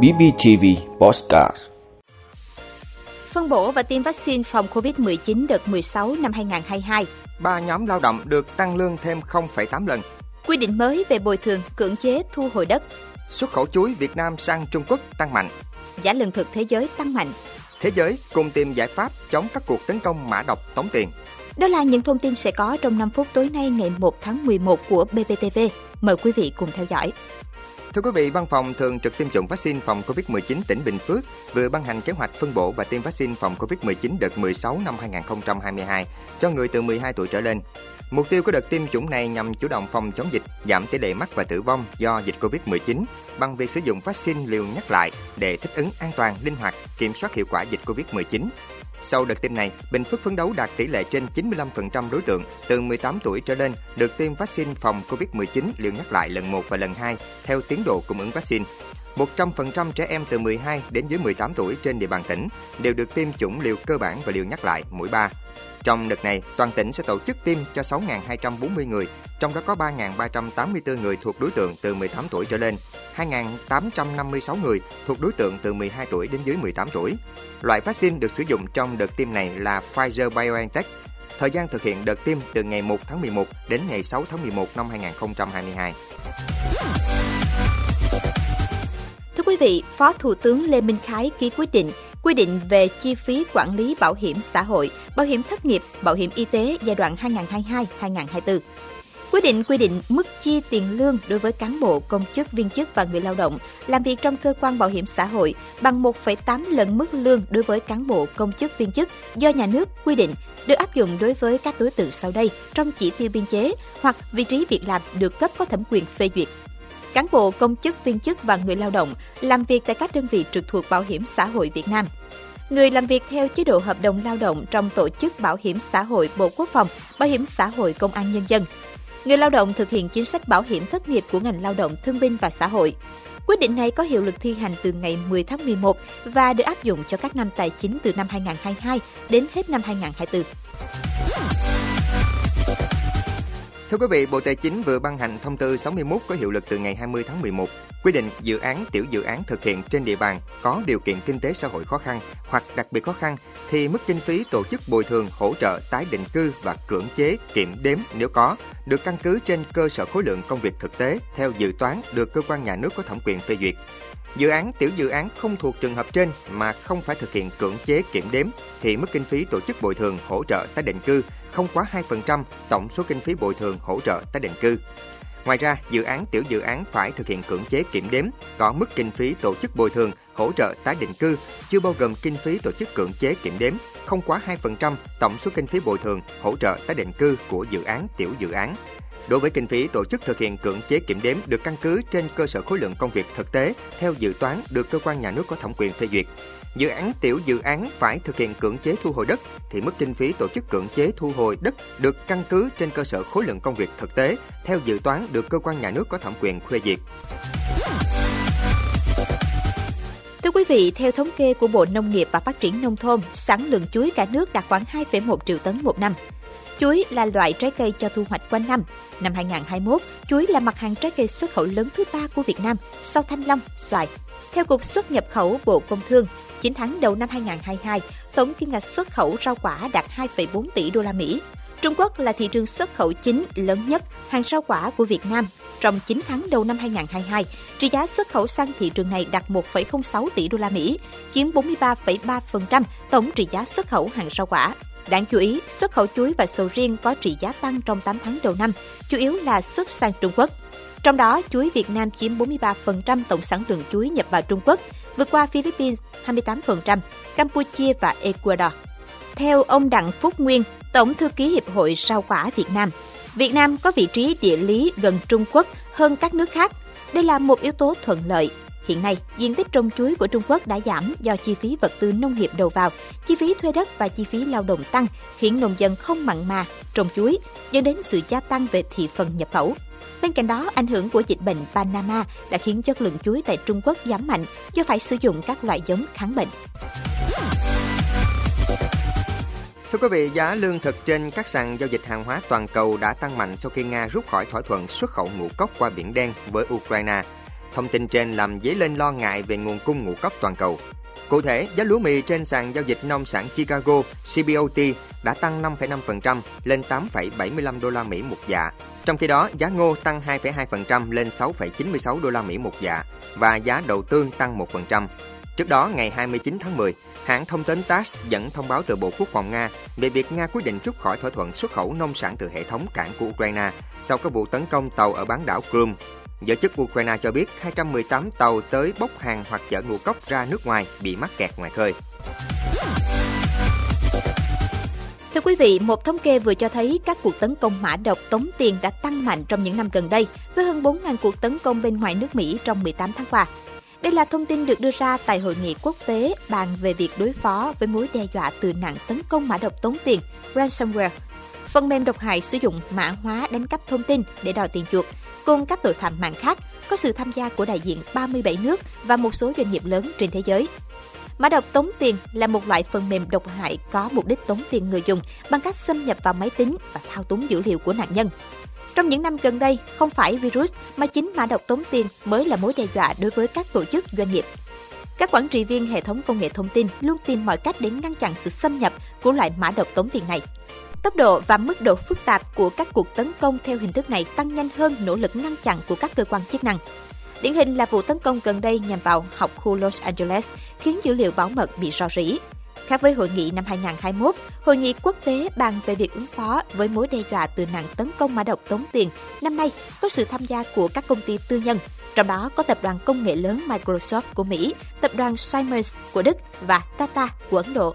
BBTV Postcard Phân bổ và tiêm vaccine phòng COVID-19 đợt 16 năm 2022. Ba nhóm lao động được tăng lương thêm 0,8 lần. Quy định mới về bồi thường cưỡng chế thu hồi đất. Xuất khẩu chuối Việt Nam sang Trung Quốc tăng mạnh. Giá lương thực thế giới tăng mạnh. Thế giới cùng tìm giải pháp chống các cuộc tấn công mã độc tống tiền. Đó là những thông tin sẽ có trong 5 phút tối nay ngày 1 tháng 11 của BBTV. Mời quý vị cùng theo dõi. Thưa quý vị, Văn phòng Thường trực tiêm chủng vaccine phòng COVID-19 tỉnh Bình Phước vừa ban hành kế hoạch phân bổ và tiêm vaccine phòng COVID-19 đợt 16 năm 2022 cho người từ 12 tuổi trở lên. Mục tiêu của đợt tiêm chủng này nhằm chủ động phòng chống dịch, giảm tỷ lệ mắc và tử vong do dịch COVID-19 bằng việc sử dụng vaccine liều nhắc lại để thích ứng an toàn, linh hoạt, kiểm soát hiệu quả dịch COVID-19. Sau đợt tiêm này, Bình Phước phấn đấu đạt tỷ lệ trên 95% đối tượng từ 18 tuổi trở lên được tiêm vaccine phòng COVID-19 liều nhắc lại lần 1 và lần 2 theo tiến độ cung ứng vaccine. 100% trẻ em từ 12 đến dưới 18 tuổi trên địa bàn tỉnh đều được tiêm chủng liều cơ bản và liều nhắc lại mỗi 3. Trong đợt này, toàn tỉnh sẽ tổ chức tiêm cho 6.240 người, trong đó có 3.384 người thuộc đối tượng từ 18 tuổi trở lên, 2.856 người thuộc đối tượng từ 12 tuổi đến dưới 18 tuổi. Loại vaccine được sử dụng trong đợt tiêm này là Pfizer-BioNTech. Thời gian thực hiện đợt tiêm từ ngày 1 tháng 11 đến ngày 6 tháng 11 năm 2022. Thưa quý vị, Phó Thủ tướng Lê Minh Khái ký quyết định quy định về chi phí quản lý bảo hiểm xã hội, bảo hiểm thất nghiệp, bảo hiểm y tế giai đoạn 2022-2024. Quy định quy định mức chi tiền lương đối với cán bộ, công chức, viên chức và người lao động làm việc trong cơ quan bảo hiểm xã hội bằng 1,8 lần mức lương đối với cán bộ, công chức, viên chức do nhà nước quy định được áp dụng đối với các đối tượng sau đây trong chỉ tiêu biên chế hoặc vị trí việc làm được cấp có thẩm quyền phê duyệt cán bộ, công chức, viên chức và người lao động làm việc tại các đơn vị trực thuộc Bảo hiểm xã hội Việt Nam. Người làm việc theo chế độ hợp đồng lao động trong tổ chức Bảo hiểm xã hội Bộ Quốc phòng, Bảo hiểm xã hội Công an Nhân dân. Người lao động thực hiện chính sách bảo hiểm thất nghiệp của ngành lao động thương binh và xã hội. Quyết định này có hiệu lực thi hành từ ngày 10 tháng 11 và được áp dụng cho các năm tài chính từ năm 2022 đến hết năm 2024. Thưa quý vị, Bộ Tài chính vừa ban hành thông tư 61 có hiệu lực từ ngày 20 tháng 11, quy định dự án tiểu dự án thực hiện trên địa bàn có điều kiện kinh tế xã hội khó khăn hoặc đặc biệt khó khăn thì mức kinh phí tổ chức bồi thường hỗ trợ tái định cư và cưỡng chế kiểm đếm nếu có được căn cứ trên cơ sở khối lượng công việc thực tế theo dự toán được cơ quan nhà nước có thẩm quyền phê duyệt. Dự án tiểu dự án không thuộc trường hợp trên mà không phải thực hiện cưỡng chế kiểm đếm thì mức kinh phí tổ chức bồi thường hỗ trợ tái định cư không quá 2% tổng số kinh phí bồi thường hỗ trợ tái định cư. Ngoài ra, dự án tiểu dự án phải thực hiện cưỡng chế kiểm đếm có mức kinh phí tổ chức bồi thường hỗ trợ tái định cư chưa bao gồm kinh phí tổ chức cưỡng chế kiểm đếm không quá 2% tổng số kinh phí bồi thường hỗ trợ tái định cư của dự án tiểu dự án. Đối với kinh phí tổ chức thực hiện cưỡng chế kiểm đếm được căn cứ trên cơ sở khối lượng công việc thực tế theo dự toán được cơ quan nhà nước có thẩm quyền phê duyệt. Dự án tiểu dự án phải thực hiện cưỡng chế thu hồi đất thì mức kinh phí tổ chức cưỡng chế thu hồi đất được căn cứ trên cơ sở khối lượng công việc thực tế theo dự toán được cơ quan nhà nước có thẩm quyền phê duyệt. Thưa quý vị, theo thống kê của Bộ Nông nghiệp và Phát triển Nông thôn, sản lượng chuối cả nước đạt khoảng 2,1 triệu tấn một năm. Chuối là loại trái cây cho thu hoạch quanh năm. Năm 2021, chuối là mặt hàng trái cây xuất khẩu lớn thứ ba của Việt Nam sau thanh long, xoài. Theo Cục xuất nhập khẩu Bộ Công Thương, 9 tháng đầu năm 2022, tổng kim ngạch xuất khẩu rau quả đạt 2,4 tỷ đô la Mỹ. Trung Quốc là thị trường xuất khẩu chính lớn nhất hàng rau quả của Việt Nam. Trong 9 tháng đầu năm 2022, trị giá xuất khẩu sang thị trường này đạt 1,06 tỷ đô la Mỹ, chiếm 43,3% tổng trị giá xuất khẩu hàng rau quả. Đáng chú ý, xuất khẩu chuối và sầu riêng có trị giá tăng trong 8 tháng đầu năm, chủ yếu là xuất sang Trung Quốc. Trong đó, chuối Việt Nam chiếm 43% tổng sản lượng chuối nhập vào Trung Quốc, vượt qua Philippines 28%, Campuchia và Ecuador. Theo ông Đặng Phúc Nguyên, Tổng thư ký Hiệp hội Rau quả Việt Nam, Việt Nam có vị trí địa lý gần Trung Quốc hơn các nước khác. Đây là một yếu tố thuận lợi Hiện nay, diện tích trồng chuối của Trung Quốc đã giảm do chi phí vật tư nông nghiệp đầu vào, chi phí thuê đất và chi phí lao động tăng, khiến nông dân không mặn mà trồng chuối, dẫn đến sự gia tăng về thị phần nhập khẩu. Bên cạnh đó, ảnh hưởng của dịch bệnh Panama đã khiến chất lượng chuối tại Trung Quốc giảm mạnh do phải sử dụng các loại giống kháng bệnh. Thưa quý vị, giá lương thực trên các sàn giao dịch hàng hóa toàn cầu đã tăng mạnh sau khi Nga rút khỏi thỏa thuận xuất khẩu ngũ cốc qua Biển Đen với Ukraine Thông tin trên làm dấy lên lo ngại về nguồn cung ngũ cốc toàn cầu. Cụ thể, giá lúa mì trên sàn giao dịch nông sản Chicago CBOT đã tăng 5,5% lên 8,75 đô la Mỹ một dạ. Trong khi đó, giá ngô tăng 2,2% lên 6,96 đô la Mỹ một dạ và giá đậu tương tăng 1%. Trước đó, ngày 29 tháng 10, hãng thông tấn TASS dẫn thông báo từ Bộ Quốc phòng Nga về việc Nga quyết định rút khỏi thỏa thuận xuất khẩu nông sản từ hệ thống cảng của Ukraine sau các vụ tấn công tàu ở bán đảo Crimea. Giới chức Ukraine cho biết 218 tàu tới bốc hàng hoặc chở ngũ cốc ra nước ngoài bị mắc kẹt ngoài khơi. Thưa quý vị, một thống kê vừa cho thấy các cuộc tấn công mã độc tống tiền đã tăng mạnh trong những năm gần đây, với hơn 4.000 cuộc tấn công bên ngoài nước Mỹ trong 18 tháng qua. Đây là thông tin được đưa ra tại hội nghị quốc tế bàn về việc đối phó với mối đe dọa từ nạn tấn công mã độc tống tiền ransomware. Phần mềm độc hại sử dụng mã hóa đánh cắp thông tin để đòi tiền chuộc, cùng các tội phạm mạng khác có sự tham gia của đại diện 37 nước và một số doanh nghiệp lớn trên thế giới. Mã độc tống tiền là một loại phần mềm độc hại có mục đích tống tiền người dùng bằng cách xâm nhập vào máy tính và thao túng dữ liệu của nạn nhân. Trong những năm gần đây, không phải virus mà chính mã độc tống tiền mới là mối đe dọa đối với các tổ chức doanh nghiệp. Các quản trị viên hệ thống công nghệ thông tin luôn tìm mọi cách để ngăn chặn sự xâm nhập của loại mã độc tống tiền này. Tốc độ và mức độ phức tạp của các cuộc tấn công theo hình thức này tăng nhanh hơn nỗ lực ngăn chặn của các cơ quan chức năng. Điển hình là vụ tấn công gần đây nhằm vào học khu Los Angeles, khiến dữ liệu bảo mật bị rò rỉ. Khác với hội nghị năm 2021, hội nghị quốc tế bàn về việc ứng phó với mối đe dọa từ nạn tấn công mã độc tống tiền, năm nay có sự tham gia của các công ty tư nhân, trong đó có tập đoàn công nghệ lớn Microsoft của Mỹ, tập đoàn Siemens của Đức và Tata của Ấn Độ.